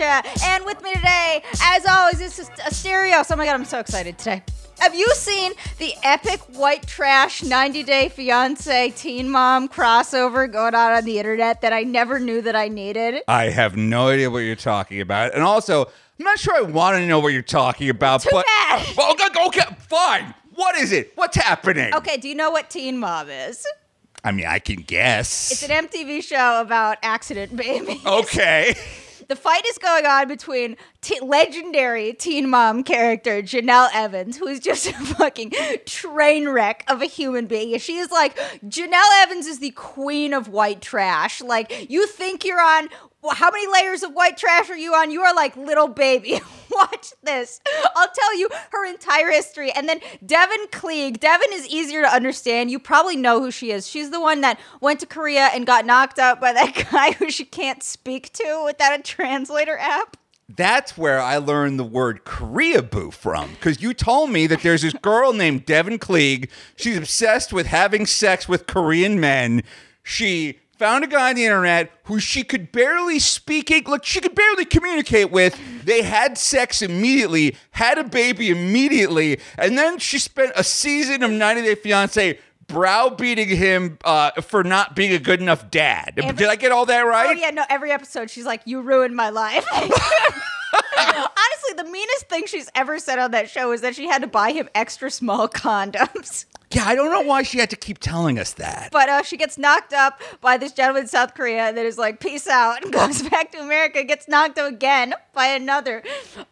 Sriracha, and with me today, as always, this is Asterios. Oh my god, I'm so excited today. Have you seen the epic white trash 90 Day Fiance Teen Mom crossover going on on the internet that I never knew that I needed? I have no idea what you're talking about, and also I'm not sure I want to know what you're talking about. Too but bad. Well, oh, okay, okay, fine. What is it? What's happening? Okay, do you know what Teen Mom is? I mean, I can guess. It's an MTV show about accident babies. okay. The fight is going on between legendary teen mom character Jenelle Evans, who is just a fucking train wreck of a human being. She is like Jenelle Evans is the queen of white trash. Like you think you're on well, how many layers of white trash are you on? You are like little baby. Watch this. I'll tell you her entire history. And then Deavan Clegg. Deavan is easier to understand. You probably know who she is. She's the one that went to Korea and got knocked out by that guy who she can't speak to without a translator app. That's where I learned the word Korea boo from. Because you told me that there's this girl named Deavan Clegg. She's obsessed with having sex with Korean men. She found a guy on the internet who she could barely speak English, she could barely communicate with. They had sex immediately, had a baby immediately, and then she spent a season of 90 Day Fiance browbeating him uh, for not being a good enough dad. Every- Did I get all that right? Oh yeah, no. Every episode, she's like, "You ruined my life." Honestly, the meanest thing she's ever said on that show is that she had to buy him extra small condoms. Yeah, I don't know why she had to keep telling us that. But uh, she gets knocked up by this gentleman in South Korea and then is like, peace out, and goes back to America, gets knocked up again by another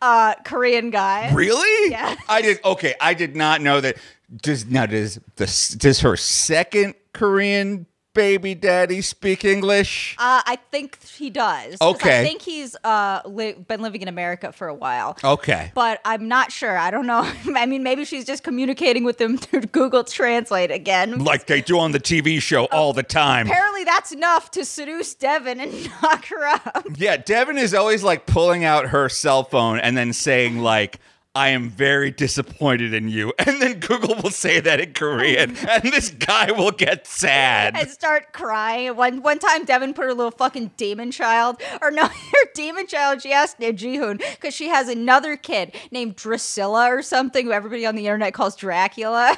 uh, Korean guy. Really? Yeah. I did. Okay, I did not know that. Does now does the does her second Korean baby daddy speak English? Uh, I think he does. Okay. I think he's uh, li- been living in America for a while. Okay. But I'm not sure. I don't know. I mean, maybe she's just communicating with him through Google Translate again. Like they do on the TV show all the time. Apparently, that's enough to seduce Deavan and knock her up. Yeah, Deavan is always like pulling out her cell phone and then saying like. I am very disappointed in you. And then Google will say that in Korean, and this guy will get sad. and start crying. One one time, Deavan put her little fucking demon child, or no, her demon child. She asked Jihoon because she has another kid named Drusilla or something, who everybody on the internet calls Dracula.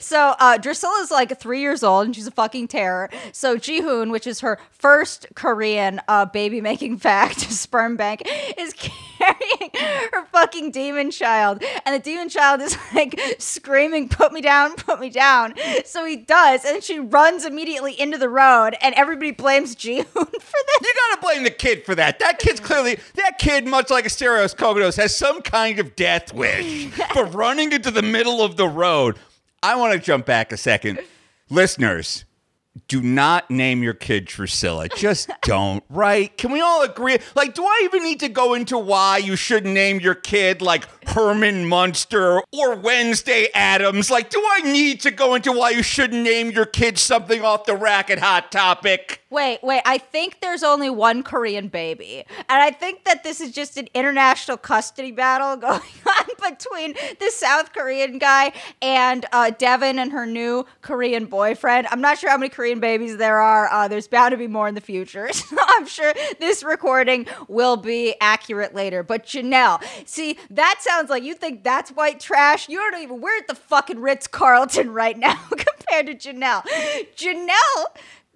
so uh, Drusilla's like three years old and she's a fucking terror. So Jihoon, which is her first Korean uh, baby making fact, sperm bank, is her fucking demon child, and the demon child is like screaming, "Put me down, put me down." So he does, and she runs immediately into the road, and everybody blames Jihoon for this. You gotta blame the kid for that. That kid's clearly that kid, much like Asterios Kogodos, has some kind of death wish for running into the middle of the road. I want to jump back a second, listeners. Do not name your kid Drusilla. Just don't, right? Can we all agree? Like, do I even need to go into why you shouldn't name your kid like Herman Munster or Wednesday Addams? Like, do I need to go into why you shouldn't name your kid something off the rack at Hot Topic? Wait, wait. I think there's only one Korean baby. And I think that this is just an international custody battle going on between the South Korean guy and uh, Deavan and her new Korean boyfriend. I'm not sure how many Korean babies there are. Uh, there's bound to be more in the future. So I'm sure this recording will be accurate later. But Jenelle, see, that sounds like you think that's white trash. You don't even, we're at the fucking Ritz Carlton right now compared to Jenelle. Jenelle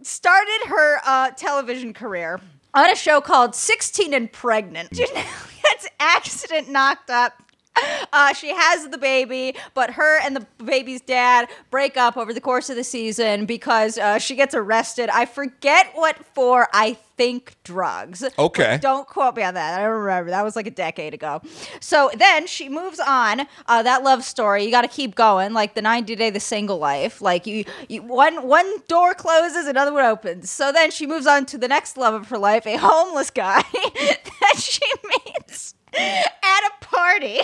started her uh, television career on a show called 16 and Pregnant. Janelle gets accident knocked up. Uh, she has the baby, but her and the baby's dad break up over the course of the season because uh, she gets arrested. I forget what for. I think drugs. Okay. But don't quote me on that. I don't remember. That was like a decade ago. So then she moves on. Uh, that love story, you got to keep going. Like the 90 day, the single life. Like you, you, one one door closes, another one opens. So then she moves on to the next love of her life, a homeless guy that she meets at a party.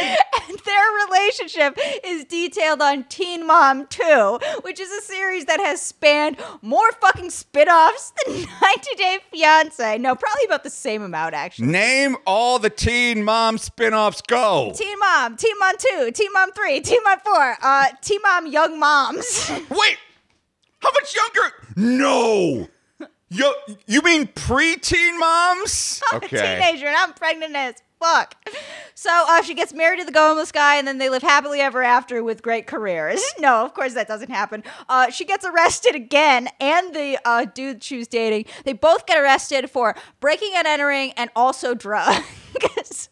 And their relationship is detailed on Teen Mom 2, which is a series that has spanned more fucking spin offs than 90 Day Fiance. No, probably about the same amount, actually. Name all the Teen Mom spin-offs. Go. Teen Mom, Teen Mom 2, Teen Mom 3, Teen Mom 4, uh, Teen Mom Young Moms. Wait. How much younger? No. Yo, you mean pre-teen moms? I'm a teenager and I'm pregnant as fuck. So uh, she gets married to the homeless guy, and then they live happily ever after with great careers. No, of course that doesn't happen. Uh, she gets arrested again, and the uh, dude she was dating. They both get arrested for breaking and entering and also drugs.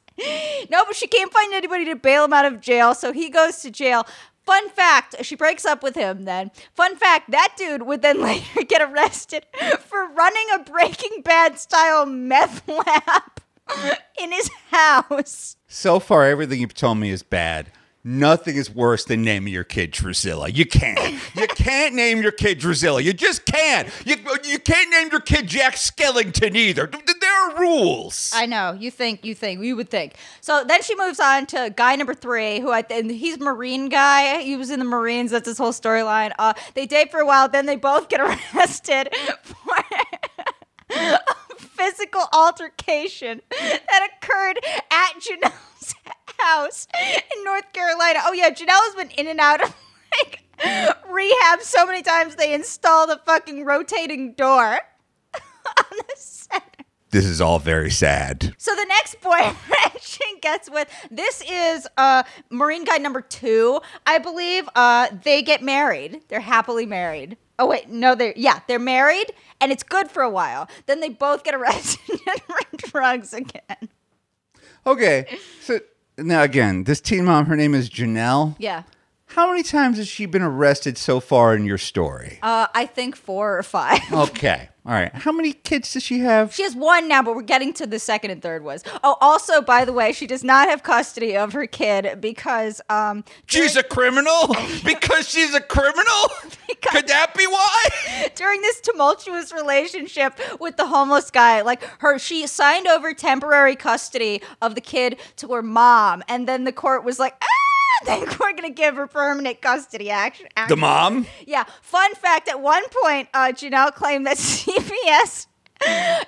no, but she can't find anybody to bail him out of jail, so he goes to jail. Fun fact, she breaks up with him then. Fun fact, that dude would then later get arrested for running a Breaking Bad style meth lab in his house. So far, everything you've told me is bad. Nothing is worse than naming your kid Drusilla. You can't. You can't name your kid Drusilla. You just can't. You, you can't name your kid Jack Skellington either. There are rules. I know. You think, you think, you would think. So then she moves on to guy number three, who I think he's Marine guy. He was in the Marines. That's his whole storyline. Uh, they date for a while, then they both get arrested for physical altercation that occurred at Jenelle's house in North Carolina. Oh yeah, Janelle has been in and out of like rehab so many times they installed a fucking rotating door on the center. This is all very sad. So the next boyfriend she gets with this is uh Marine guy number two, I believe. Uh they get married. They're happily married. Oh wait, no, they're yeah, they're married and it's good for a while. Then they both get arrested for drugs again. Okay, so now again, this teen mom, her name is Jenelle. Yeah. How many times has she been arrested so far in your story? Uh, I think four or five. Okay. All right. How many kids does she have? She has one now, but we're getting to the second and third ones. Oh, also, by the way, she does not have custody of her kid because um She's a criminal? because she's a criminal? Could that be why? during this tumultuous relationship with the homeless guy, like her she signed over temporary custody of the kid to her mom, and then the court was like, ah, I think we're gonna give her permanent custody. Action. The mom? Yeah. Fun fact: At one point, uh, Jenelle claimed that CPS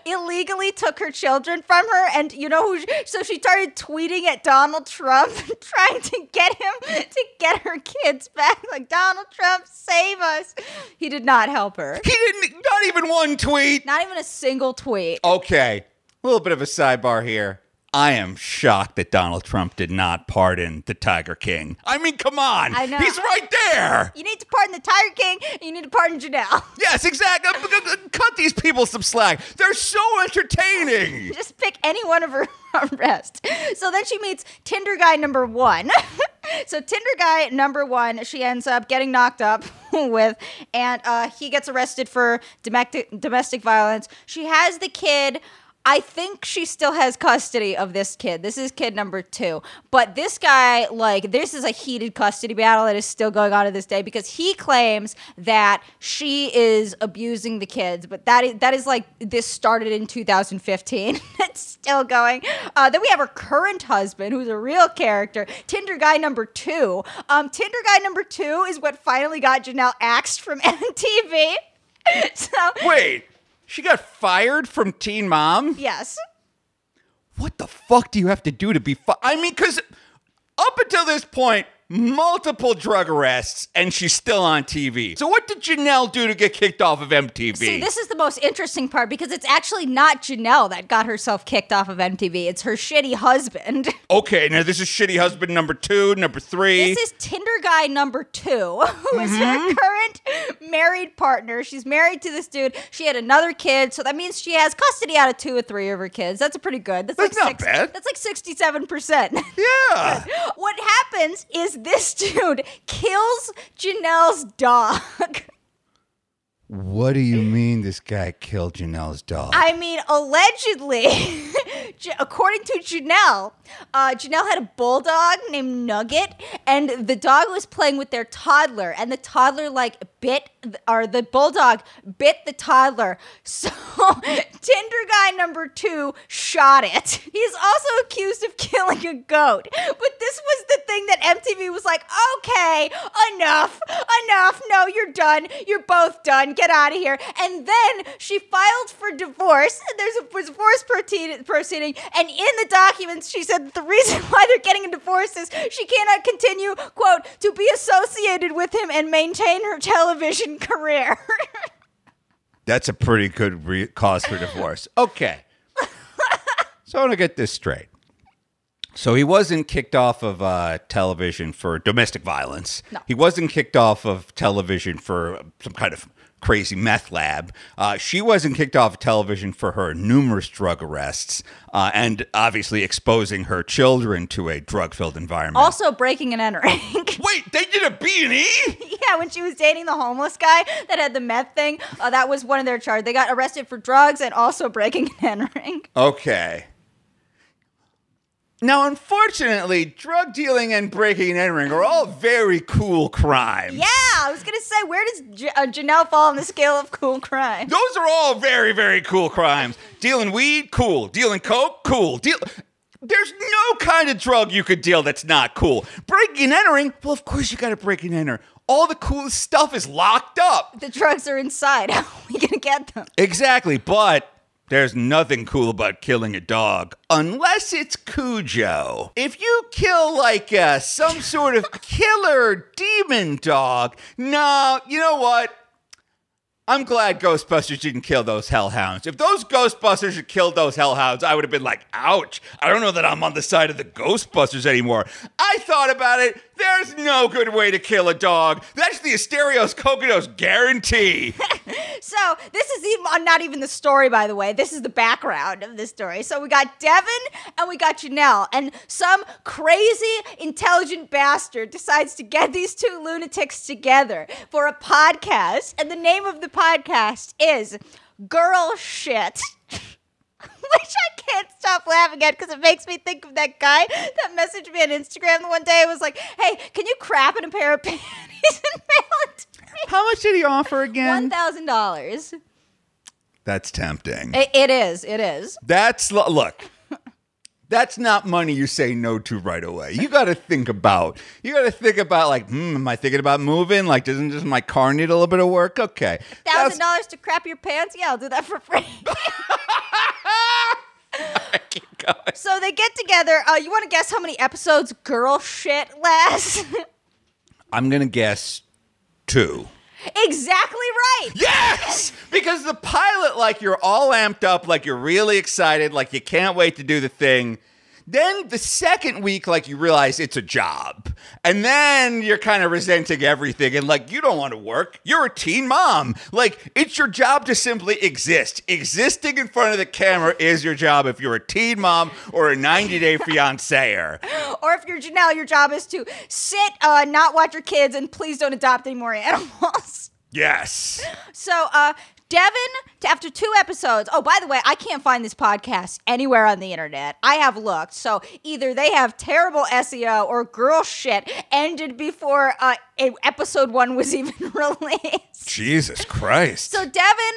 illegally took her children from her, and you know who? So she started tweeting at Donald Trump, trying to get him to get her kids back. Like Donald Trump, save us! He did not help her. He didn't, not even one tweet. Not even a single tweet. Okay. A little bit of a sidebar here. I am shocked that Donald Trump did not pardon the Tiger King. I mean, come on. I know. He's right there. You need to pardon the Tiger King. You need to pardon Jenelle. Yes, exactly. Cut these people some slack. They're so entertaining. Just pick any one of her arrests. So then she meets Tinder guy number one. so Tinder guy number one, she ends up getting knocked up with, and uh, he gets arrested for domestic domestic violence. She has the kid. I think she still has custody of this kid. This is kid number two. But this guy, like, this is a heated custody battle that is still going on to this day because he claims that she is abusing the kids. But that is that is like this started in 2015. it's still going. Uh, then we have her current husband, who's a real character, Tinder guy number two. Um, Tinder guy number two is what finally got Jenelle axed from MTV. so Wait, she got fired from Teen Mom? yes. What the fuck do you have to do to be fi- I mean, because up until this point, multiple drug arrests, and she's still on TV. So what did Jenelle do to get kicked off of MTV? See, this is the most interesting part because it's actually not Jenelle that got herself kicked off of MTV. It's her shitty husband. okay, now this is shitty husband number two, number three. This is Tinder guy number two, who is Mm-hmm. her current married partner. She's married to this dude. She had another kid, so that means she has custody out of two or three of her kids. That's a pretty good. That's, That's like not six, bad. That's like sixty-seven percent. yeah. what happens is this dude kills Jenelle's dog. What do you mean this guy killed Jenelle's dog? I mean, allegedly, according to Jenelle, uh, Jenelle had a bulldog named Nugget, and the dog was playing with their toddler, and the toddler like bit, or the bulldog bit the toddler. So Tinder guy number two shot it. He's also accused of killing a goat, but this was the thing that MTV was like, okay, enough, enough. No, you're done. You're both done. Get out of here. And then she filed for divorce. There's a divorce proceed- proceeding, and in the documents, she said that the reason why they're getting a divorce is she cannot continue, quote, to be associated with him and maintain her television career. That's a pretty good re- cause for divorce. Okay. so I want to get this straight. So he wasn't kicked off of uh, television for domestic violence. No. He wasn't kicked off of television for some kind of crazy meth lab. Uh, she wasn't kicked off of television for her numerous drug arrests uh, and obviously exposing her children to a drug-filled environment. Also breaking and entering. Wait, they did a B and E? yeah, when she was dating the homeless guy that had the meth thing, uh, that was one of their charges. They got arrested for drugs and also breaking and entering. Okay. Now, unfortunately, drug dealing and breaking and entering are all very cool crimes. Yeah, I was gonna say, where does J- uh, Jenelle fall on the scale of cool crime? Those are all very, very cool crimes. Dealing weed, cool. Dealing coke, cool. Deal. There's no kind of drug you could deal that's not cool. Breaking and entering, well, of course you got to break and enter. All the coolest stuff is locked up. The drugs are inside. How are we gonna get them? Exactly, but there's nothing cool about killing a dog unless it's Cujo. If you kill like uh, some sort of killer demon dog, no, you know what? I'm glad Ghostbusters didn't kill those hellhounds. If those Ghostbusters had killed those hellhounds, I would have been like, ouch. I don't know that I'm on the side of the Ghostbusters anymore. I thought about it. There's no good way to kill a dog. That's the Asterios Kokodos guarantee. So this is even, uh, not even the story, by the way. This is the background of this story. So we got Deavan and we got Jenelle, and some crazy, intelligent bastard decides to get these two lunatics together for a podcast, and the name of the podcast is Girl Shit. Which I can't stop laughing at because it makes me think of that guy that messaged me on Instagram the one day. It was like, "Hey, can you crap in a pair of panties and mail it to me?" How much did he offer again? thousand dollars. That's tempting. It, it is. It is. That's lo- look. That's not money you say no to right away. You got to think about. You got to think about like, hmm, am I thinking about moving? Like, doesn't just my car need a little bit of work? Okay, Thousand dollars to crap your pants? Yeah, I'll do that for free. So they get together. Uh, you want to guess how many episodes girl shit lasts? I'm gonna guess two. exactly right. Yes, because the pilot, like you're all amped up, like you're really excited, like you can't wait to do the thing. Then the second week, like you realize it's a job. And then you're kind of resenting everything and like you don't want to work. You're a teen mom. Like it's your job to simply exist. Existing in front of the camera is your job if you're a teen mom or a 90 day fianceer. Or if you're Jenelle, your job is to sit, uh, not watch your kids, and please don't adopt any more animals. Yes. So, uh, Deavan, after two episodes, oh, by the way, I can't find this podcast anywhere on the internet. I have looked. So either they have terrible SEO or girl shit ended before uh, episode one was even released. Jesus Christ. So Deavan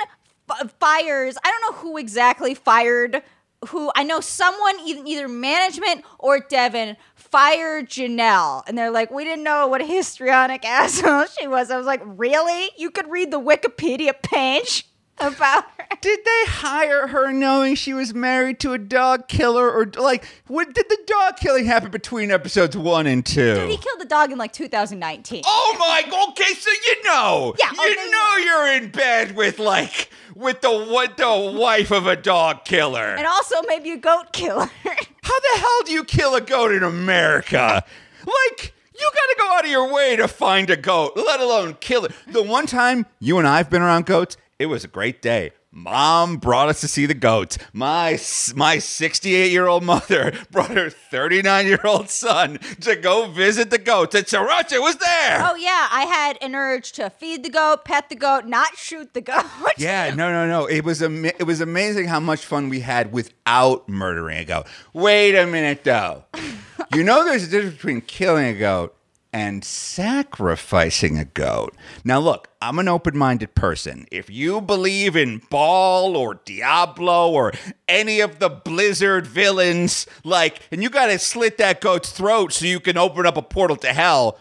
f- fires, I don't know who exactly fired who. I know someone, either, either management or Deavan, fired Jenelle. And they're like, we didn't know what a histrionic asshole she was. I was like, really? You could read the Wikipedia page about her. Did they hire her knowing she was married to a dog killer, or like, what did the dog killing happen between episodes one and two? Dude, he killed the dog in like 2019. oh my! Okay, so you know, Yeah, you okay, know you're in bed with like with the what the wife of a dog killer. And also maybe a goat killer. How the hell do you kill a goat in America? Like. You gotta go out of your way to find a goat, let alone kill it. The one time you and I've been around goats, it was a great day. Mom brought us to see the goats. My my 68 year old mother brought her 39 year old son to go visit the goats, and Sriracha was there. oh, yeah. I had an urge to feed the goat, pet the goat, not shoot the goat. Yeah, no, no, no. It was ama- it was amazing how much fun we had without murdering a goat. Wait a minute, though. you know, there's a difference between killing a goat and sacrificing a goat. Now, look, I'm an open-minded person. If you believe in Baal or Diablo or any of the Blizzard villains, like, and you got to slit that goat's throat so you can open up a portal to hell.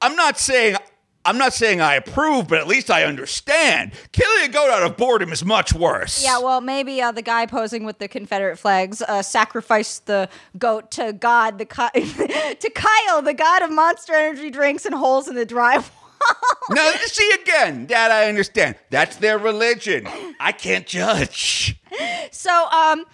I'm not saying I'm not saying I approve, but at least I understand. Killing a goat out of boredom is much worse. Yeah, well, maybe uh, the guy posing with the Confederate flags uh, sacrificed the goat to God, the to Kyle, the god of monster energy drinks and holes in the drywall. Now, see again, that I understand. That's their religion. I can't judge. So, um,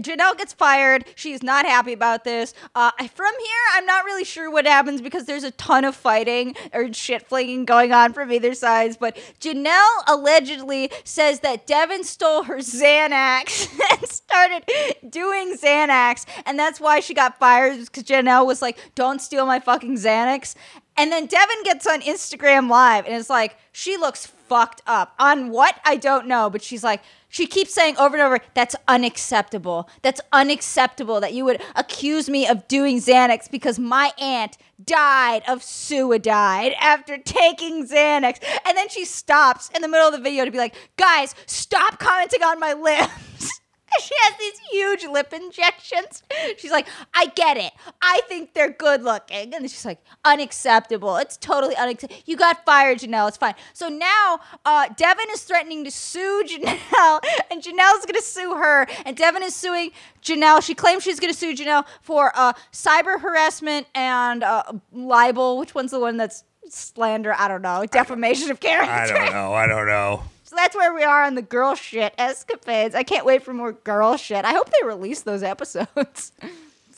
Jenelle gets fired. She's not happy about this. Uh, from here, I'm not really sure what happens because there's a ton of fighting or shit flinging going on from either sides. But Jenelle allegedly says that Deavan stole her Xanax and started doing Xanax, and that's why she got fired because Jenelle was like, "Don't steal my fucking Xanax." And then Deavan gets on Instagram Live and is like, she looks fucked up. On what? I don't know. But she's like, she keeps saying over and over, that's unacceptable. That's unacceptable that you would accuse me of doing Xanax because my aunt died of suicide after taking Xanax. And then she stops in the middle of the video to be like, guys, stop commenting on my lips. she has these huge lip injections. She's like, I get it. I think they're good looking. And she's like, unacceptable. It's totally unacceptable. You got fired, Jenelle. It's fine. So now uh, Deavan is threatening to sue Jenelle, and Jenelle's going to sue her. And Deavan is suing Jenelle. She claims she's going to sue Jenelle for uh, cyber harassment and uh, libel. Which one's the one that's slander? I don't know. Defamation of character. I don't know. I don't know. So that's where we are on the girl shit escapades. I can't wait for more girl shit. I hope they release those episodes.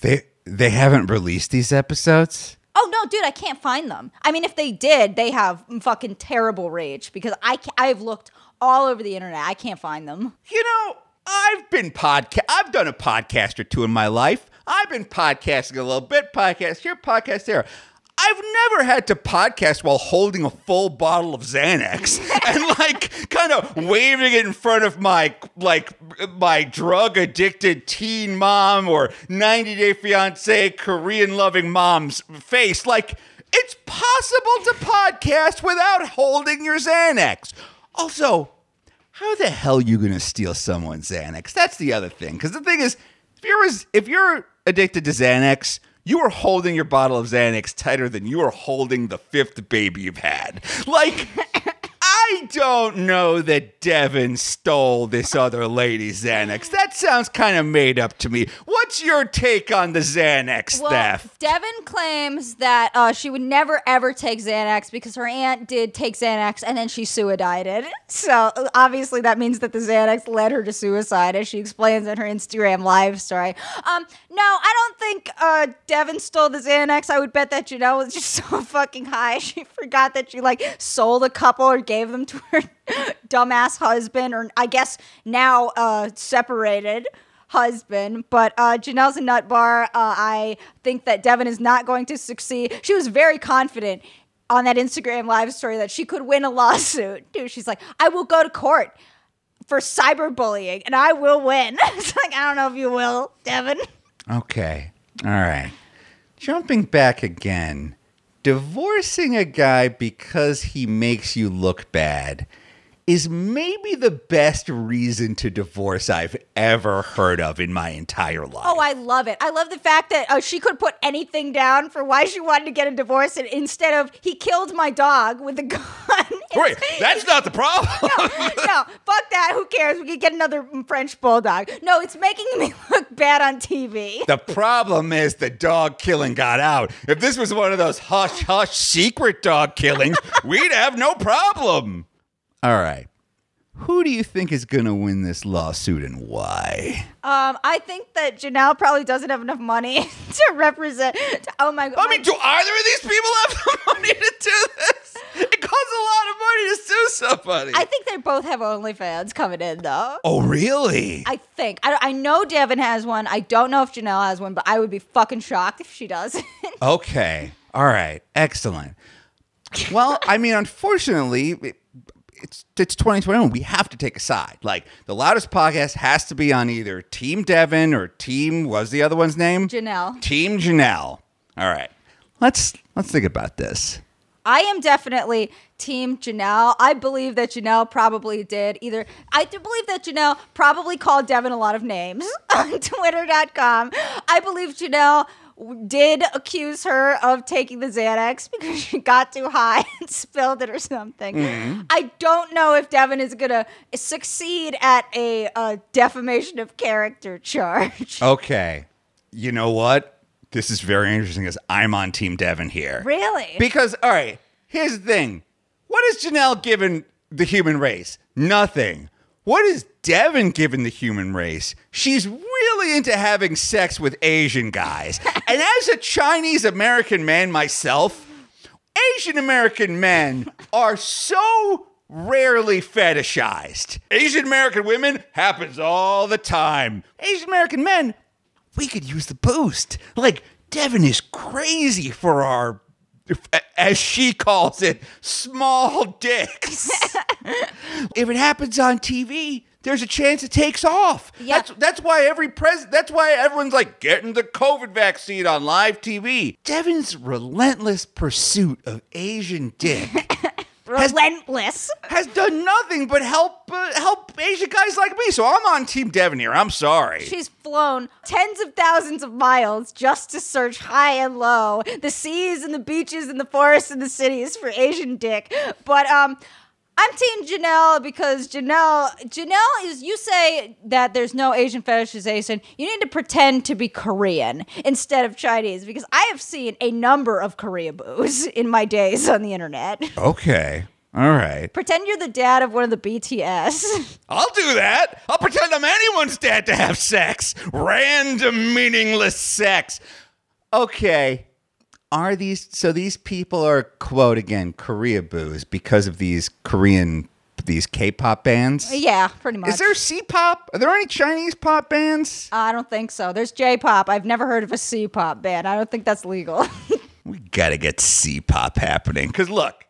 They they haven't released these episodes. Oh no, dude, I can't find them. I mean, if they did, they have fucking terrible rage because I I've looked all over the internet. I can't find them. You know, I've been podcast. I've done a podcast or two in my life. I've been podcasting a little bit. Podcast here, podcast there. I've never had to podcast while holding a full bottle of Xanax and like kind of waving it in front of my like my drug addicted teen mom or 90 Day Fiance Korean loving mom's face. Like it's possible to podcast without holding your Xanax. Also, how the hell are you gonna steal someone's Xanax? That's the other thing. Because the thing is, if you're if you're addicted to Xanax, you are holding your bottle of Xanax tighter than you are holding the fifth baby you've had. Like. I don't know that Deavan stole this other lady's Xanax. That sounds kind of made up to me. What's your take on the Xanax Well, theft? Deavan claims that uh, she would never ever take Xanax because her aunt did take Xanax and then she suicided. So obviously that means that the Xanax led her to suicide, as she explains in her Instagram live story. Um, no, I don't think uh, Deavan stole the Xanax. I would bet that Jenelle was just so fucking high she forgot that she like sold a couple or gave them to her dumbass husband, or I guess now uh, separated husband. But uh, Jenelle's a nut bar. Uh, I think that Deavan is not going to succeed. She was very confident on that Instagram live story that she could win a lawsuit. Dude, she's like, I will go to court for cyberbullying and I will win. it's like, I don't know if you will, Deavan. Okay. All right. Jumping back again. Divorcing a guy because he makes you look bad is maybe the best reason to divorce I've ever heard of in my entire life. Oh, I love it. I love the fact that uh, she could put anything down for why she wanted to get a divorce, and instead of he killed my dog with a gun. Wait, that's not the problem. no, fuck that. Who cares? We could get another French bulldog. No, it's making me look bad on TV. The problem is the dog killing got out. If this was one of those hush hush secret dog killings, we'd have no problem. All right. Who do you think is going to win this lawsuit and why? Um, I think that Jenelle probably doesn't have enough money to represent. oh my god! I mean, do either of these people have the money to do this? It costs a lot of money to sue somebody. I think they both have OnlyFans coming in though. oh, really? I think I, I know Deavan has one. I don't know if Jenelle has one, but I would be fucking shocked if she does. Okay. All right. Excellent. Well, I mean, unfortunately, it, it's it's 2021. We have to take a side. Like the loudest podcast has to be on either Team Deavan or Team was the other one's name? Jenelle. Team Jenelle. All right. Let's let's think about this. I am definitely Team Jenelle. I believe that Jenelle probably did either. I do believe that Jenelle probably called Deavan a lot of names on Twitter.com. I believe Jenelle did accuse her of taking the Xanax because she got too high and spilled it or something. I don't know if Deavan is going to succeed at a, uh defamation of character charge. Okay. You know what? This is very interesting because I'm on Team Deavan here. Really? Because, all right, here's the thing. What has Jenelle given the human race? Nothing. what is Deavan given the human race? She's really into having sex with Asian guys. and as a Chinese American man myself, Asian American men are so rarely fetishized. Asian American women happens all the time. Asian American men, we could use the boost. Like, Deavan is crazy for our, as she calls it, small dicks. if it happens on TV, there's a chance it takes off. Yeah. That's that's why every pres that's why everyone's like getting the COVID vaccine on live TV. Deavan's relentless pursuit of Asian dick Relentless. has done nothing but help uh, help Asian guys like me. So I'm on Team Deavan here. I'm sorry. She's flown tens of thousands of miles just to search high and low, the seas and the beaches and the forests and the cities for Asian dick. But um I'm Team Jenelle because Jenelle Jenelle is you say that there's no Asian fetishization. You need to pretend to be Korean instead of Chinese because I have seen a number of Korea boos in my days on the internet. okay. All right. pretend you're the dad of one of the BTS. I'll do that. I'll pretend I'm anyone's dad to have sex. Random, meaningless sex. Okay. Are these so these people are quote again Korea boos because of these Korean these K-pop bands? yeah, pretty much. Is there C-pop? Are there any Chinese pop bands? I don't think so. There's J-pop. I've never heard of a C-pop band. I don't think that's legal. We gotta get C-pop happening. Cause look,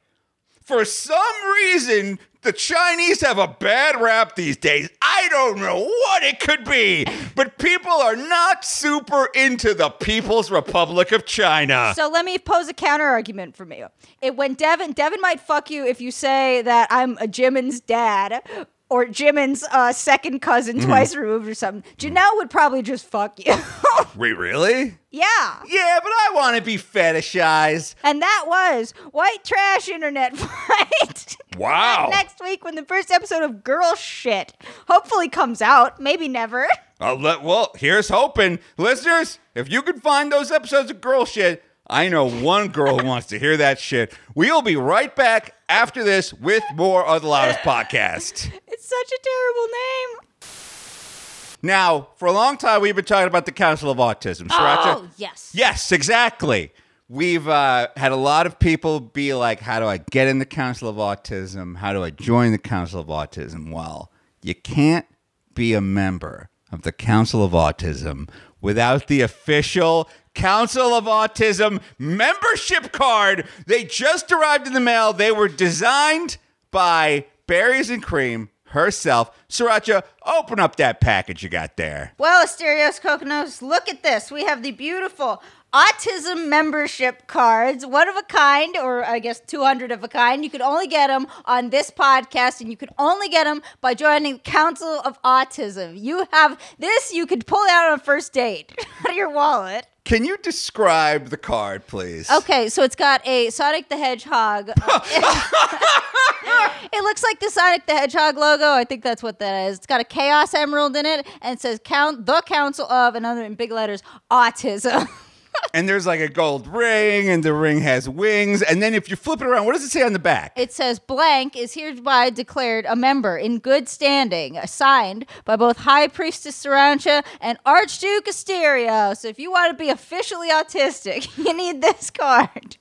for some reason, the Chinese have a bad rap these days. I don't know what it could be, but people are not super into the People's Republic of China. so let me pose a counter argument from you. It when Deavan Deavan might fuck you if you say that I'm a Jimin's dad or Jimin's uh, second cousin Mm-hmm. twice removed or something. Jenelle would probably just fuck you. Wait, really? yeah. Yeah, but I want to be fetishized. And that was White Trash Internet Fight. Wow. Next week when the first episode of Girl Shit hopefully comes out. Maybe never. I'll let, well, here's hoping. Listeners, if you can find those episodes of girl shit, I know one girl who wants to hear that shit. We'll be right back after this with more of the Loudest Podcast. Such a terrible name. Now, for a long time, we've been talking about the Council of Autism. Sriracha? Oh, yes. Yes, exactly. We've uh, had a lot of people be like, How do I get in the Council of Autism? How do I join the Council of Autism? Well, you can't be a member of the Council of Autism without the official Council of Autism membership card. They just arrived in the mail. They were designed by Berries and Cream herself. Sriracha, open up that package you got there. Well, Asterios Coconuts, look at this. We have the beautiful autism membership cards, one of a kind, or I guess 200 of a kind. You could only get them on this podcast, and you could only get them by joining Council of Autism. You have this, you could pull it out on a first date out of your wallet. Can you describe the card, please? Okay, so it's got a Sonic the Hedgehog. Uh, it looks like the Sonic the Hedgehog logo. I think that's what that is. It's got a Chaos Emerald in it, and it says "Count the Council of," another in big letters, autism. And there's like a gold ring, and the ring has wings. And then if you flip it around, what does it say on the back? It says blank is hereby declared a member in good standing, signed by both High Priestess Sarancha and Archduke Asterio. So if you want to be officially autistic, you need this card.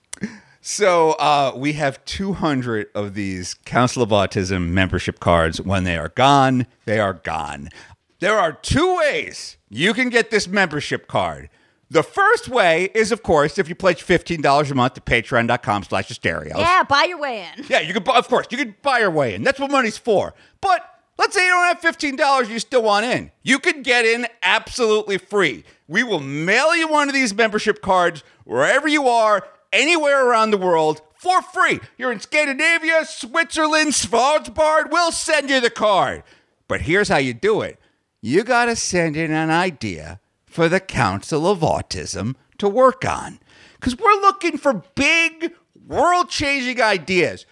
So uh, we have 200 of these Council of Autism membership cards. When they are gone, they are gone. There are two ways you can get this membership card. The first way is, of course, if you pledge $15 a month to patreon.com slash asterios. Yeah, buy your way in. Yeah, you could, bu- of course, you could buy your way in. That's what money's for. But let's say you don't have $15, you still want in. You could get in absolutely free. We will mail you one of these membership cards wherever you are, anywhere around the world, for free. You're in Scandinavia, Switzerland, Svalbard, we'll send you the card. But here's how you do it you got to send in an idea for the Council of Autism to work on. Because we're looking for big, world changing ideas.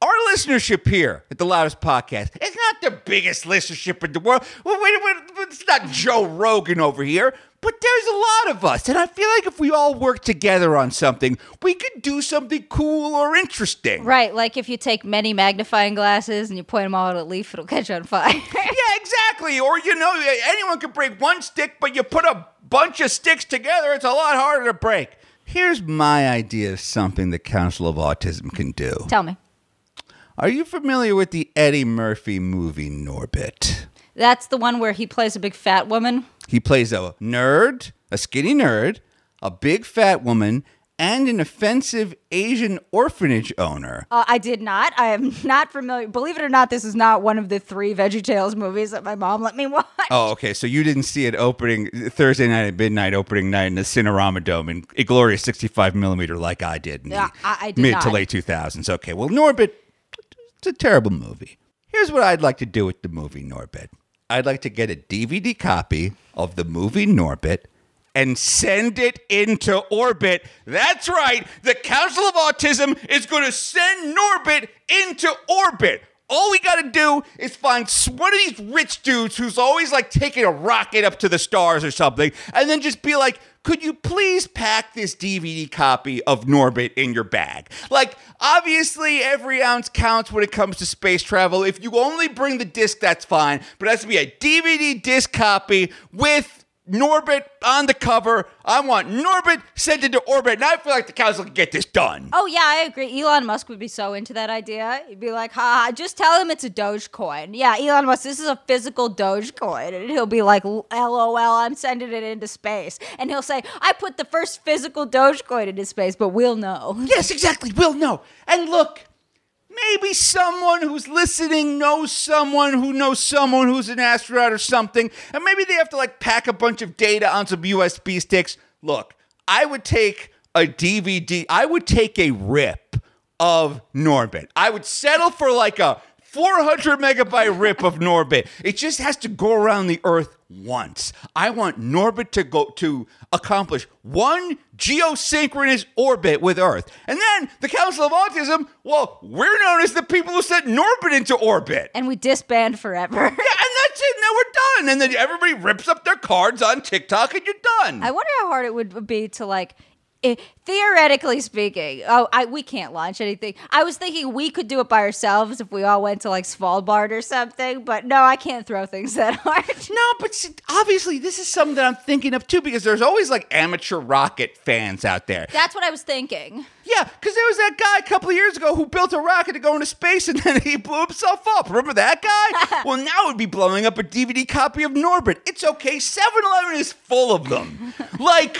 our listenership here at the Loudest Podcast, it's not the biggest listenership in the world. It's not Joe Rogan over here. But there's a lot of us, and I feel like if we all work together on something, we could do something cool or interesting. Right, like if you take many magnifying glasses and you point them all at a leaf, it'll catch on fire. Yeah, exactly. Or, you know, anyone can break one stick, but you put a bunch of sticks together, it's a lot harder to break. Here's my idea of something the Council of Autism can do. Tell me. Are you familiar with the Eddie Murphy movie Norbit? That's the one where he plays a big fat woman. He plays a nerd, a skinny nerd, a big fat woman, and an offensive Asian orphanage owner. Uh, I did not. I am not familiar. Believe it or not, this is not one of the three VeggieTales movies that my mom let me watch. Oh, okay. So you didn't see it opening Thursday night at midnight, opening night in the Cinerama Dome in a glorious 65 millimeter, like I did in Yeah, I- I did mid not. to late 2000s. Okay. Well, Norbit, it's a terrible movie. Here's what I'd like to do with the movie Norbit. I'd like to get a DVD copy of the movie Norbit and send it into orbit. That's right. The Council of Autism is going to send Norbit into orbit. All we got to do is find one of these rich dudes who's always like taking a rocket up to the stars or something, and then just be like, could you please pack this DVD copy of Norbit in your bag? Like, obviously, every ounce counts when it comes to space travel. If you only bring the disc, that's fine, but it has to be a DVD disc copy with Norbit on the cover. I want Norbit sent into orbit, and I feel like the council can get this done. Oh yeah, I agree. Elon Musk would be so into that idea. He'd be like, "Ha, just tell him it's a Dogecoin." Yeah, Elon Musk, this is a physical Dogecoin, and he'll be like, "LOL, I'm sending it into space," and he'll say, "I put the first physical Dogecoin into space, but we'll know." Yes, exactly. We'll know. And look, maybe someone who's listening knows someone who knows someone who's an astronaut or something, and maybe they have to like pack a bunch of data on some USB sticks. Look, I would take a DVD, I would take a rip of Norbit. I would settle for like a 400 megabyte rip of Norbit. It just has to go around the Earth once. I want Norbit to go to accomplish one geosynchronous orbit with Earth. And then the Council of Autism, well, we're known as the people who sent Norbit into orbit. And we disband forever. Yeah, and that's it. Now we're done. And then everybody rips up their cards on TikTok and you're done. I wonder how hard it would be to like. Eh, theoretically speaking, oh, I we can't launch anything. I was thinking we could do it by ourselves if we all went to like Svalbard or something, but no, I can't throw things that hard. No, but see, obviously this is something that I'm thinking of too because there's always like amateur rocket fans out there. That's what I was thinking. Yeah, because there was that guy a couple of years ago who built a rocket to go into space and then he blew himself up. Remember that guy? well, now we'd be blowing up a DVD copy of Norbit. It's okay. 7 Eleven is full of them. like,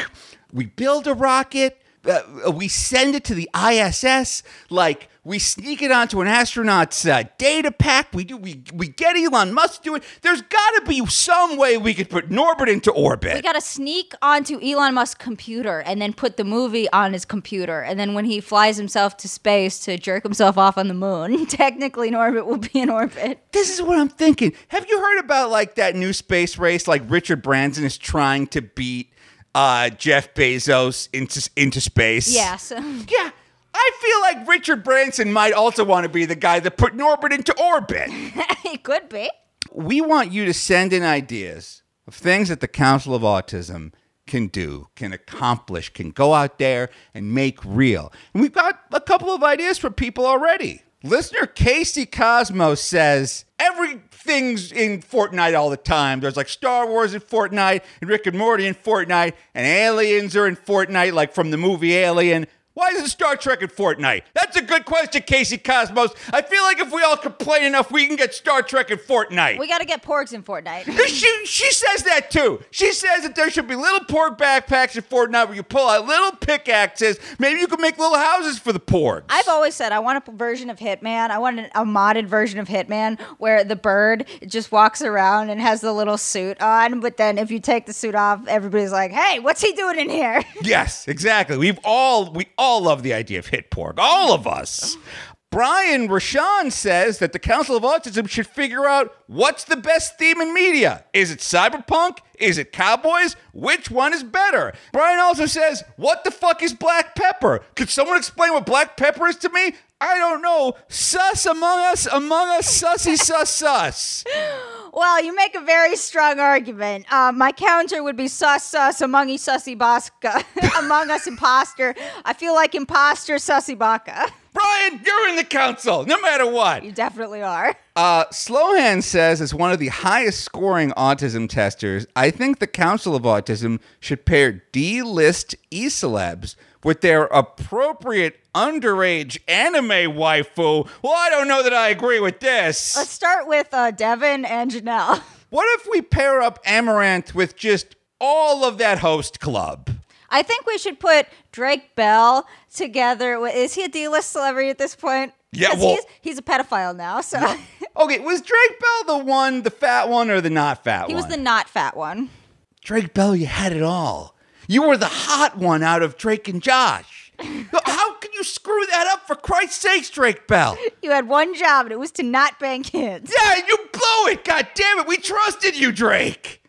we build a rocket, uh, we send it to the ISS, like, we sneak it onto an astronaut's uh, data pack. We do. We we get Elon Musk to do it. There's got to be some way we could put Norbit into orbit. We got to sneak onto Elon Musk's computer and then put the movie on his computer. And then when he flies himself to space to jerk himself off on the moon, technically Norbit will be in orbit. This is what I'm thinking. Have you heard about like that new space race? Like Richard Branson is trying to beat uh, Jeff Bezos into into space. Yes. Yeah. I feel like Richard Branson might also want to be the guy that put Norbit into orbit. it could be. we want you to send in ideas of things that the Council of Autism can do, can accomplish, can go out there and make real. And we've got a couple of ideas for people already. Listener Casey Cosmos says everything's in Fortnite all the time. There's like Star Wars in Fortnite, and Rick and Morty in Fortnite, and aliens are in Fortnite, like from the movie Alien. Why isn't Star Trek in Fortnite? That's a good question, Casey Cosmos. I feel like if we all complain enough, we can get Star Trek in Fortnite. We got to get porgs in Fortnite. She she says that too. She says that there should be little porg backpacks in Fortnite where you pull out little pickaxes. Maybe you can make little houses for the porgs. I've always said I want a version of Hitman. I want an, a modded version of Hitman where the bird just walks around and has the little suit on, but then if you take the suit off, everybody's like, "Hey, what's he doing in here?" yes, exactly. We've all we all love the idea of hit porg. All of us. Brian Rashan says that the Council of Autism should figure out what's the best theme in media. Is it cyberpunk? Is it cowboys? Which one is better? Brian also says, What the fuck is black pepper? Could someone explain what black pepper is to me? I don't know, sus among us, among us, sussy sus sus. Well, you make a very strong argument. Uh, my counter would be sus sus among us sussy baska among us imposter. I feel like imposter sussy baka. Brian, you're in the council, no matter what. You definitely are. Uh, Slohan says, as one of the highest scoring autism testers, I think the Council of Autism should pair D list e celebs with their appropriate underage anime waifu. Well, I don't know that I agree with this. Let's start with uh, Deavan and Jenelle. What if we pair up Amaranth with just all of that host club? I think we should put Drake Bell together. with- Is he a D-list celebrity at this point? Yeah, well- he's, he's a pedophile now. So Okay, was Drake Bell the one, the fat one, or the not fat he one? He was the not fat one. Drake Bell, you had it all. You were the hot one out of Drake and Josh. How can you screw that up for Christ's sakes, Drake Bell? You had one job, and it was to not bang kids. Yeah, you blew it. God damn it. We trusted you, Drake.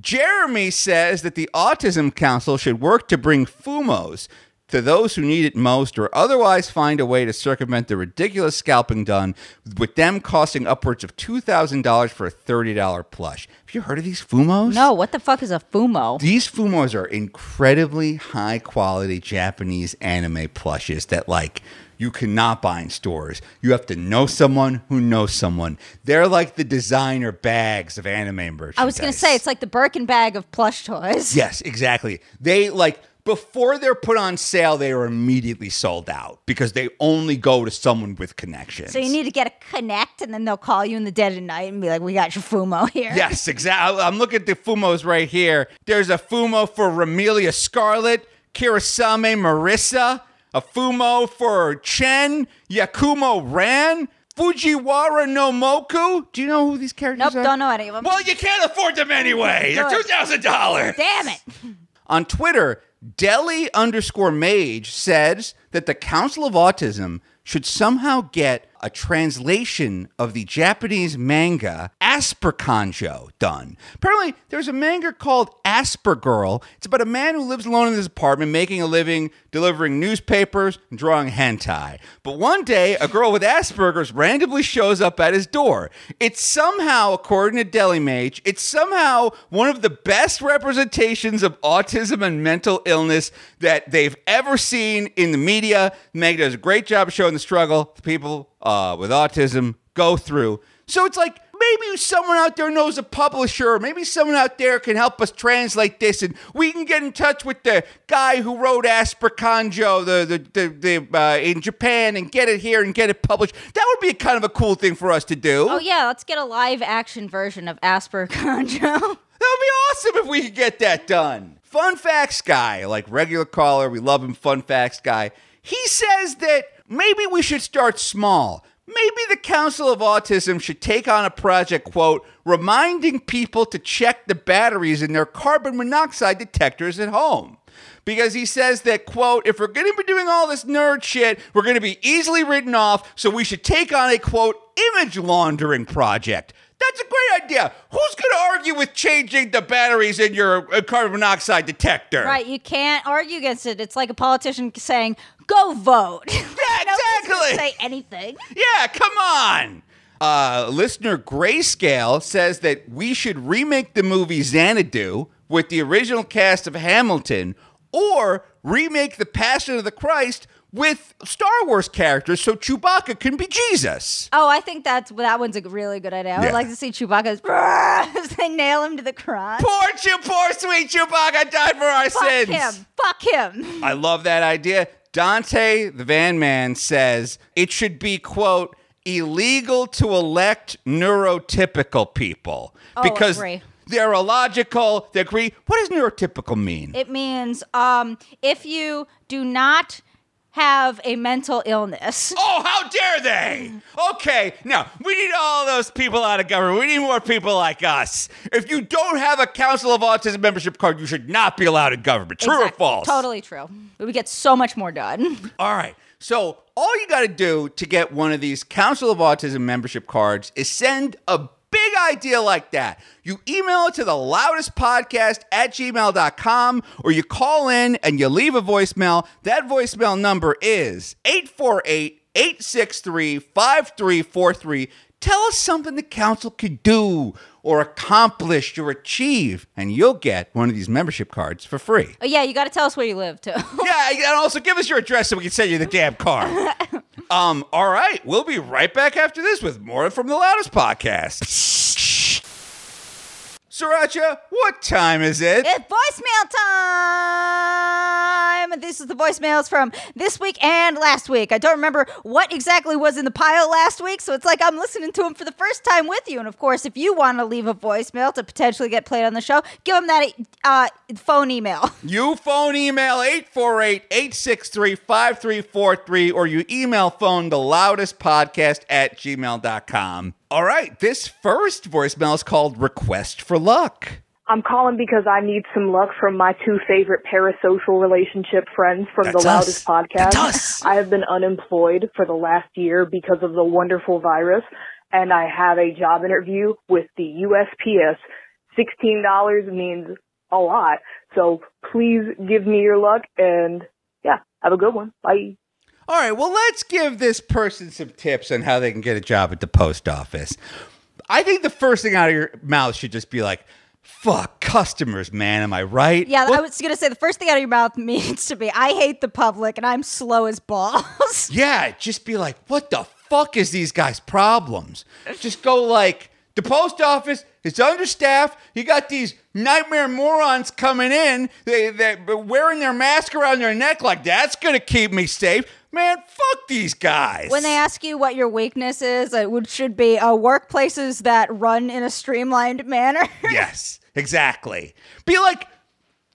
Jeremy says that the Autism Council should work to bring FUMOs to those who need it most or otherwise find a way to circumvent the ridiculous scalping done with them costing upwards of $2,000 for a $30 plush. Have you heard of these FUMOs? No, what the fuck is a fumo? These Fumos are incredibly high quality Japanese anime plushes that like you cannot buy in stores. You have to know someone who knows someone. They're like the designer bags of anime merchandise. I was gonna say it's like the Birkin bag of plush toys. Yes, exactly. They like before they're put on sale, they are immediately sold out because they only go to someone with connections. So you need to get a connect, and then they'll call you in the dead of night and be like, "We got your fumo here." Yes, exactly. I'm looking at the Fumos right here. There's a Fumo for Remilia Scarlet, Kirisame Marisa, a Fumo for Chen, Yakumo Ran, Fujiwara no Mokou. Do you know who these characters Nope, are? Nope, don't know any of them. Well, you can't afford them anyway. They're $2,000. Damn it! On Twitter, Deli underscore Mage says that the Council of Autism should somehow get a translation of the Japanese manga Asperkanojo done. Apparently, there's a manga called Aspergirl. It's about a man who lives alone in his apartment, making a living delivering newspapers and drawing hentai. But one day, a girl with Asperger's randomly shows up at his door. It's somehow, according to Deli Mage, it's somehow one of the best representations of autism and mental illness that they've ever seen in the media. Meg does a great job showing the struggle the people uh, with autism go through. So it's like maybe someone out there knows a publisher, maybe someone out there can help us translate this, and we can get in touch with the guy who wrote Asperkanojo the, the, the, the, uh, in Japan and get it here and get it published. That would be kind of a cool thing for us to do. Oh yeah, let's get a live action version of Asper Conjo. That would be awesome if we could get that done. Fun facts guy, like regular caller, we love him. Fun facts guy. He says that maybe we should start small. Maybe the Council of Autism should take on a project, quote, reminding people to check the batteries in their carbon monoxide detectors at home. Because he says that, quote, if we're going to be doing all this nerd shit, we're going to be easily written off, so we should take on a, quote, image laundering project. That's a great idea. Who's going to argue with changing the batteries in your uh, carbon monoxide detector? right, you can't argue against it. It's like a politician saying, "Go vote." Yeah, exactly. Say anything. Yeah, come on. Uh, listener Grayscale says that we should remake the movie Xanadu with the original cast of Hamilton or remake The Passion of the Christ with Star Wars characters so Chewbacca can be Jesus. Oh, I think that's that one's a really good idea. I would Yeah. like to see Chewbacca's as they nail him to the cross. Poor Chew, poor sweet Chewbacca died for our Fuck sins. him. Fuck him. I love that idea. Dante the Van Man says it should be, quote, illegal to elect neurotypical people Oh, because agree. they're illogical, they agree. What does neurotypical mean? It means um, if you do not have a mental illness. Oh, how dare they? Okay, now we need all those people out of government. We need more people like us. If you don't have a Council of Autism membership card, you should not be allowed in government. True or false? Totally true. We get so much more done. All right. So all you got to do to get one of these Council of Autism membership cards is send a big idea like that. You email it to the loudest podcast at gmail.com or you call in and you leave a voicemail. That voicemail number is 848 863 5343. Tell us something the council could do or accomplish or achieve, and you'll get one of these membership cards for free. Oh, yeah, you got to tell us where you live, too. yeah, and also give us your address so we can send you the damn card. um, all right, we'll be right back after this with more from the Loudest Podcast. Sriracha, what time is it? It's voicemail time! This is the voicemails from this week and last week. I don't remember what exactly was in the pile last week, so it's like I'm listening to them for the first time with you. And of course, if you want to leave a voicemail to potentially get played on the show, give them that uh, phone email. You phone email 848 863 5343, or you email phone the loudest podcast at gmail.com. All right, this first voicemail is called Request for Luck. I'm calling because I need some luck from my two favorite parasocial relationship friends from That's the us. Loudest Podcast. That's us. I have been unemployed for the last year because of the wonderful virus, and I have a job interview with the USPS. $16 means a lot, so please give me your luck, and yeah, have a good one. Bye. All right, well, let's give this person some tips on how they can get a job at the post office. I think the first thing out of your mouth should just be like, fuck customers, man. Am I right? Yeah, What- I was going to say the first thing out of your mouth needs to be I hate the public and I'm slow as balls. Yeah, just be like, what the fuck is these guys' problems? Just go like, the post office is understaffed. You got these nightmare morons coming in, they they're wearing their mask around their neck like that's gonna keep me safe. Man, fuck these guys. when they ask you what your weakness is, it would, should be uh, workplaces that run in a streamlined manner. yes, exactly. Be like,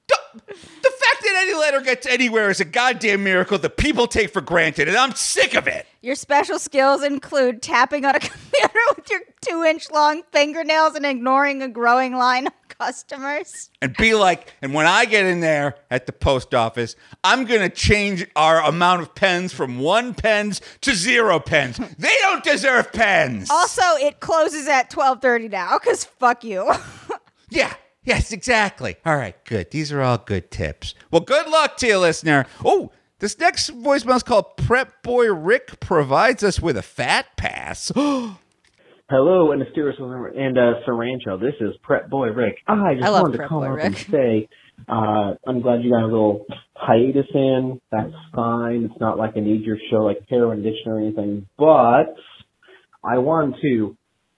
the, the fact that any letter gets anywhere is a goddamn miracle that people take for granted, and I'm sick of it. Your special skills include tapping on a computer with your two inch long fingernails and ignoring a growing line of customers. and be like, and when I get in there at the post office, I'm gonna change our amount of pens from one pens to zero pens. They don't deserve pens. Also, it closes at 12:30 now cuz fuck you. Yeah. Yes, exactly. All right, good. These are all good tips. Well, good luck to you, listener. Oh, this next voicemail is called Prep Boy Rick provides us with a fat pass. Hello, and Mysterious and uh, Sarancho. This is Prep Boy Rick. I just I love wanted to Prep call Boy up and say uh, I'm glad you got a little hiatus in. That's fine. It's not like I need your show like Heroin Edition or anything. But I wanted to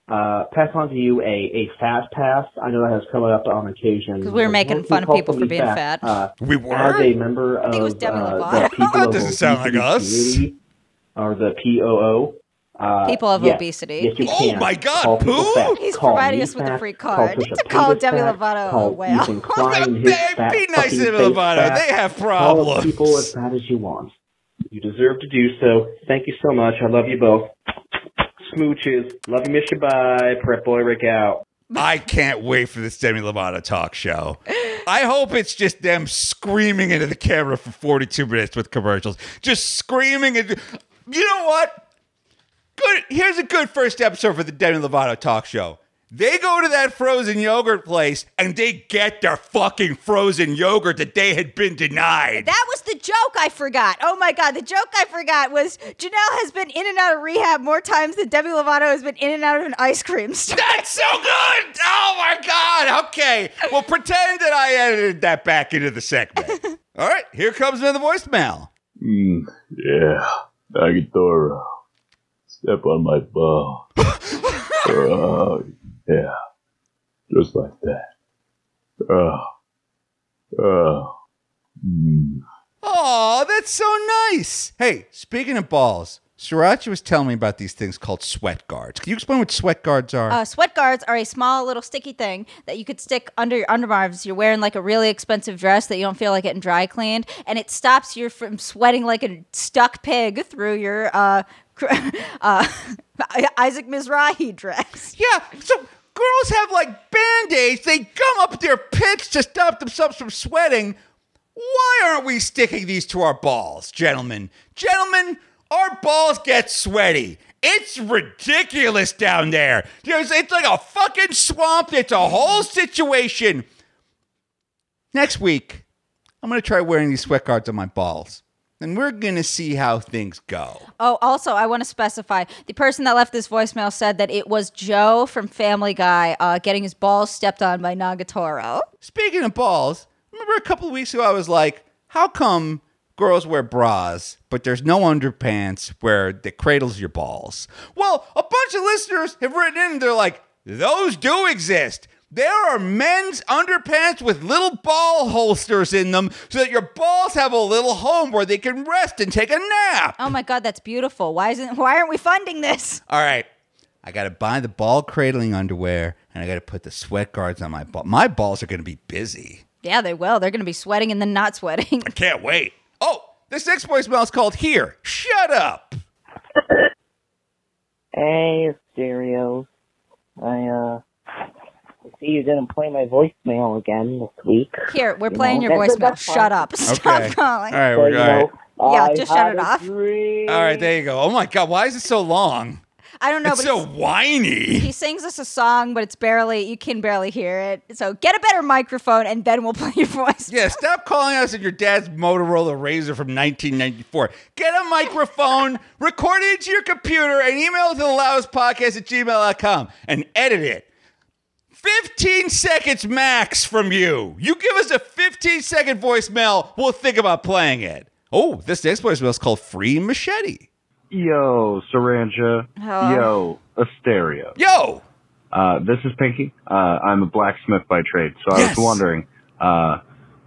uh, pass on to you a, a fast pass. I know that has come up on occasion. Because we were making fun of people for being fat. Uh, we were? as a member of think it was Demi uh, the people That of doesn't sound like Obesity us. Community, or the POO. Uh, People of yes, obesity. Yes, you can. Oh my God, Call people fat. He's Call providing me us with a free Call card. Trisha Need to call Paytas Demi fat. Lovato a Call whale. Ethan Klein, his fat be nice to Demi face Lovato. fat. They have problems. Call problems. people as fat as you want. You deserve to do so. Thank you so much. I love you both. Smooches. Love you, miss you. Bye. Prep boy Rick out. I can't wait for this Demi Lovato talk show. I hope it's just them screaming into the camera for 42 minutes with commercials. Just screaming and you know what? Good. Here's a good first episode for the Demi Lovato talk show. They go to that frozen yogurt place and they get their fucking frozen yogurt that they had been denied. That was the joke I forgot. Oh my god, the joke I forgot was Jenelle has been in and out of rehab more times than Demi Lovato has been in and out of an ice cream store. That's so good! Oh my god! Okay, well, pretend that I edited that back into the segment. All right, here comes another voicemail. Mm, yeah, Nagatoro. Step on my ball. oh, yeah. Just like that. Oh. Oh. Mm. Oh, that's so nice. Hey, speaking of balls, Sriracha was telling me about these things called sweat guards. Can you explain what sweat guards are? Uh, sweat guards are a small little sticky thing that you could stick under your underarms. You're wearing like a really expensive dress that you don't feel like getting dry cleaned, and it stops you from sweating like a stuck pig through your uh, uh, Isaac Mizrahi dress. yeah, so girls have like band aids. They gum up their pits to stop themselves from sweating. Why aren't we sticking these to our balls, gentlemen? Gentlemen, our balls get sweaty. It's ridiculous down there. It's like a fucking swamp. It's a whole situation. Next week, I'm going to try wearing these sweat guards on my balls. Then we're going to see how things go. Oh, also, I want to specify the person that left this voicemail said that it was Joe from Family Guy uh, getting his balls stepped on by Nagatoro. Speaking of balls, remember a couple of weeks ago I was like, how come girls wear bras, but there's no underpants where that cradles your balls? Well, a bunch of listeners have written in and they're like, those do exist. There are men's underpants with little ball holsters in them so that your balls have a little home where they can rest and take a nap. Oh my god, that's beautiful. Why isn't why aren't we funding this? All right. I got to buy the ball cradling underwear and I got to put the sweat guards on my ball. My balls are going to be busy. Yeah, they will. They're going to be sweating and then not sweating. I can't wait. Oh, this next voicemail is called Here. Shut up. Hey, stereo. I uh see you didn't play my voicemail again this week. Here, we're You playing know, your that's- voicemail. that's. Shut up. Stop Okay. calling. All right, we're you all right. know, Yeah, I just shut it off. dream. All right, there you go. Oh my God, why is it so long? I don't know, It's but so it's- whiny. he sings us a song, but it's barely you can barely hear it. So get a better microphone and then we'll play your voice. Yeah, stop calling us at your dad's Motorola Razr from 1994. Get a microphone, record it into your computer, and email it to the loudest podcast at gmail.com and edit it. 15 seconds max from you. You give us a 15 second voicemail, we'll think about playing it. Oh, this next voicemail is called Free Machete. Yo, Saranja. Hello. Yo, Asteria. Yo! Uh, this is Pinky. Uh, I'm a blacksmith by trade, so I Yes. was wondering, uh,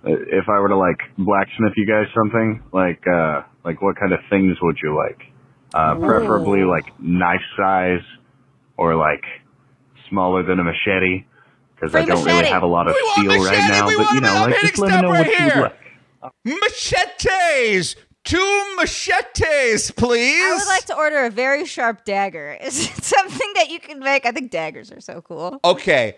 if I were to like blacksmith you guys something, like, uh, like what kind of things would you like? Uh, preferably like knife size or like smaller than a machete. Cause I don't machete. really have a lot of We want steel right now, we but you know, it. I'm like hitting just let me know right what you would here. like. Machetes! Two machetes, please! I would like to order a very sharp dagger. Is it something that you can make? I think daggers are so cool. Okay.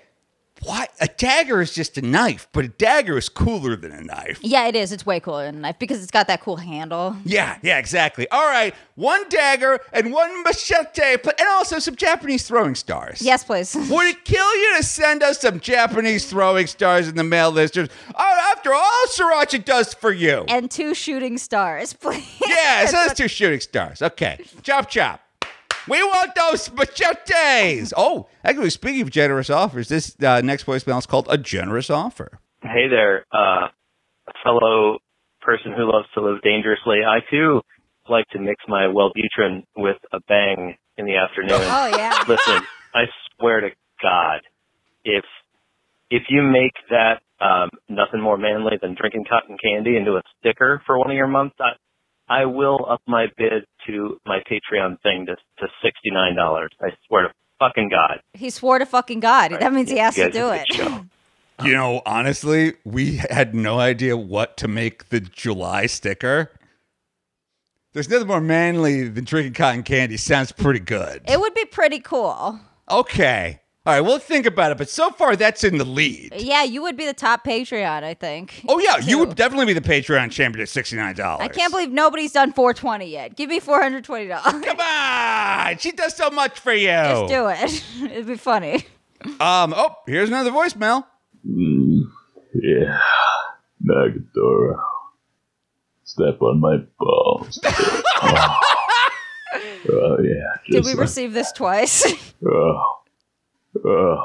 What? A dagger is just a knife, but a dagger is cooler than a knife. Yeah, it is. It's way cooler than a knife because it's got that cool handle. Yeah, yeah, exactly. All right, one dagger and one machete, pl- and also some Japanese throwing stars. Yes, please. Would it kill you to send us some Japanese throwing stars in the mail, listeners? Oh, after all Sriracha does for you. and two shooting stars, please. yeah, so that's two shooting stars. Okay, chop chop. We want those machetes. Oh, actually, speaking of generous offers, this uh, next voicemail is called a generous offer. Hey there, uh, fellow person who loves to live dangerously. I too like to mix my Wellbutrin with a bang in the afternoon. Oh yeah. Listen, I swear to God, if if you make that um, nothing more manly than drinking cotton candy into a sticker for one of your months, I, I will up my bid to my Patreon thing to to sixty nine dollars. I swear to fucking God. He swore to fucking God. That means he has You to do it. You know, honestly, we had no idea what to make the July sticker. There's nothing more manly than drinking cotton candy. Sounds pretty good. It would be pretty cool. Okay. All right, we'll think about it. But so far, that's in the lead. Yeah, you would be the top Patreon, I think. Oh, yeah, you would definitely be the Patreon champion at $69. I can't believe nobody's done 420 yet. Give me $420. Come on. She does so much for you. Just do it. It'd be funny. Um, oh, here's another voicemail. Mm, yeah, Nagatoro. Step on my balls. oh. Oh, yeah. Did we like- receive this twice? Oh. Oh.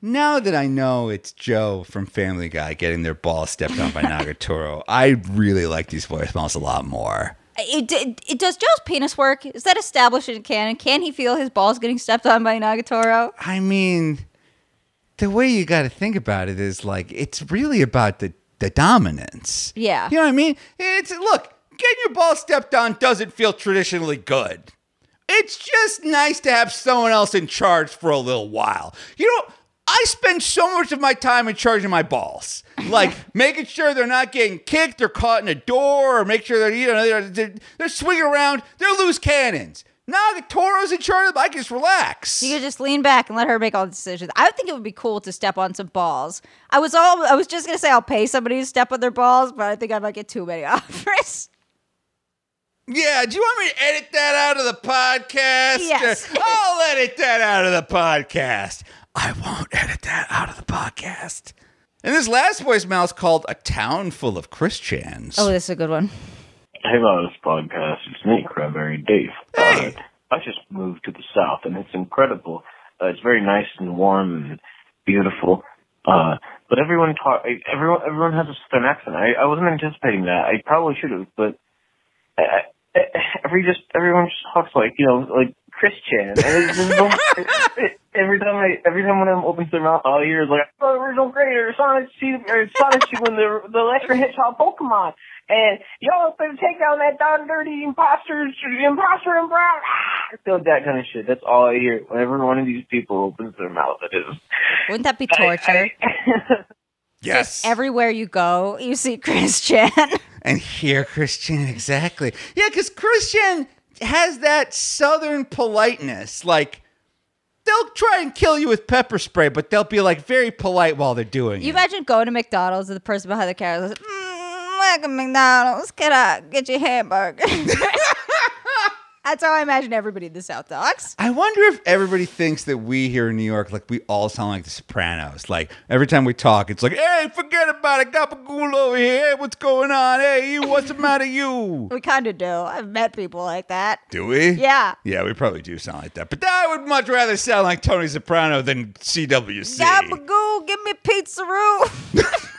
Now that I know it's Joe from Family Guy getting their balls stepped on by Nagatoro, I really like these voicemails a lot more. it, it, it does Joe's penis work? Is that established in canon? Can he feel his balls getting stepped on by Nagatoro? I mean, the way you got to think about it is like it's really about the the dominance. Yeah. You know what I mean? It's look, getting your ball stepped on doesn't feel traditionally good. It's just nice to have someone else in charge for a little while. You know, I spend so much of my time in charge of my balls, like making sure they're not getting kicked or caught in a door, or make sure they're you know they're, they're, they're swinging around. They're loose cannons. Now the Toro's in charge of them. I can just relax. You could just lean back and let her make all the decisions. I would think it would be cool to step on some balls. I was all I was just gonna say I'll pay somebody to step on their balls, but I think I might get too many offers. Yeah, do you want me to edit that out of the podcast? Yes. I'll edit that out of the podcast. I won't edit that out of the podcast. And this last voicemail is called A Town Full of Christians. Oh, this is a good one. Hey, Loudest Podcast. It's me, Cranberry Dave. Hey. Uh, I just moved to the South, and it's incredible. Uh, it's very nice and warm and beautiful. Uh, but everyone talk. Everyone, everyone has a Southern accent. I, I wasn't anticipating that. I probably should have, but I, I, every just everyone just talks like you know like Christian. And it's just, every time I every time one of them opens their mouth, all I hear is like oh, original creator Sonic or Sonic when the the Electro Hedgehog Pokemon. And y'all better take down that darn dirty imposter, imposter and brown. Ah, so that kind of shit. That's all I hear whenever one of these people opens their mouth. It is. Wouldn't that be torture? Yes. Everywhere you go, you see Christian. and here, Christian, exactly. Yeah, because Christian has that southern politeness. Like, they'll try and kill you with pepper spray, but they'll be like very polite while they're doing it. you it. imagine going to McDonald's and the person behind the counter goes, mm, welcome McDonald's. Can I get you a hamburger? That's how I imagine everybody in the South talks. I wonder if everybody thinks that we here in New York, like we all sound like the Sopranos. Like every time we talk, it's like, "Hey, forget about it, gabagool over here. Hey, what's going on? Hey, you, what's the matter, you?" We kind of do. I've met people like that. Do we? Yeah. Yeah, we probably do sound like that. But I would much rather sound like Tony Soprano than CWC. Gabagool, give me pizza pizzaroo.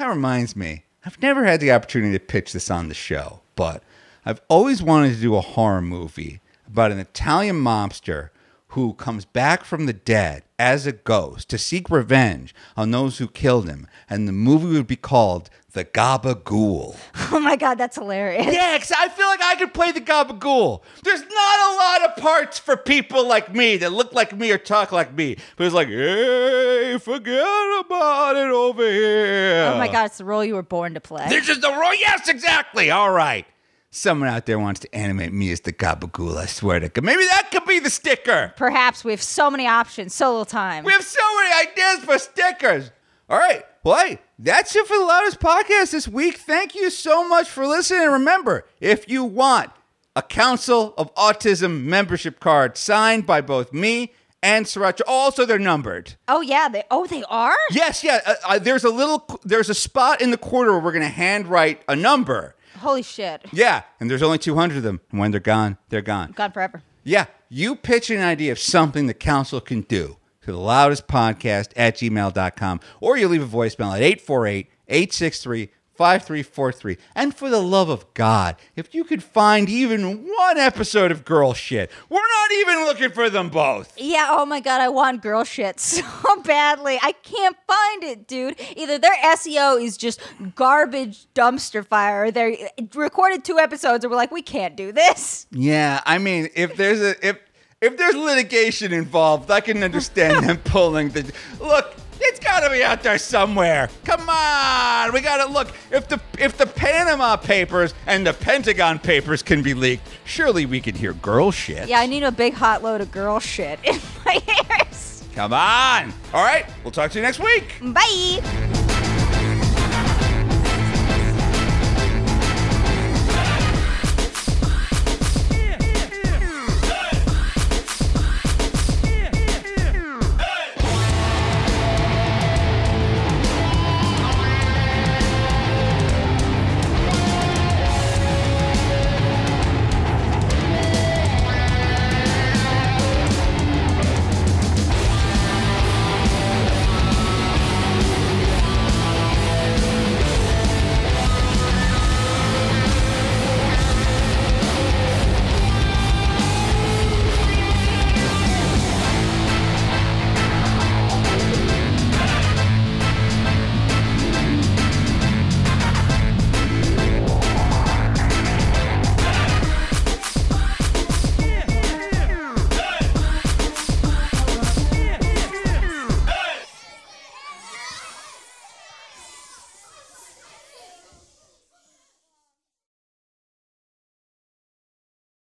That reminds me, I've never had the opportunity to pitch this on the show, but I've always wanted to do a horror movie about an Italian mobster who comes back from the dead as a ghost to seek revenge on those who killed him. And the movie would be called The Gabagool. oh my God, that's hilarious. Yeah, 'cause I feel like I could play the Gabagool. There's not a lot of parts for people like me that look like me or talk like me. But it's like, hey, forget about it over here. Oh my God, it's the role you were born to play. This is the role. Yes, exactly. All right. Someone out there wants to animate me as the Gabagool. I swear to God. Maybe that could be the sticker. Perhaps we have so many options, so little time. We have so many ideas for stickers. All right. Well, hey, that's it for the Loudest Podcast this week. Thank you so much for listening. And remember, if you want a Council of Autism membership card signed by both me and Sriracha, also they're numbered. oh yeah, they oh they are. Yes, yeah. Uh, uh, there's a little, there's a spot in the quarter where we're going to handwrite a number. Holy shit, Yeah, and there's only 200 of them. And when they're gone, they're gone. gone forever. Yeah, you pitch an idea of something the council can do to the loudest podcast at gmail.com, or you leave a voicemail at 848 863 5343. And for the love of God, if you could find even one episode of Girl Shit, we're not even looking for them both. Yeah, oh my god, I want girl shit so badly. I can't find it, dude. Either their SEO is just garbage dumpster fire, or they recorded two episodes and we're like, we can't do this. Yeah, I mean, if there's a if if there's litigation involved, I can understand them pulling the look. Got to be out there somewhere. Come on, we got to look. If the if the Panama Papers and the Pentagon Papers can be leaked, surely we can hear girl shit. Yeah, I need a big hot load of girl shit in my ears. Come on. All right, we'll talk to you next week. Bye.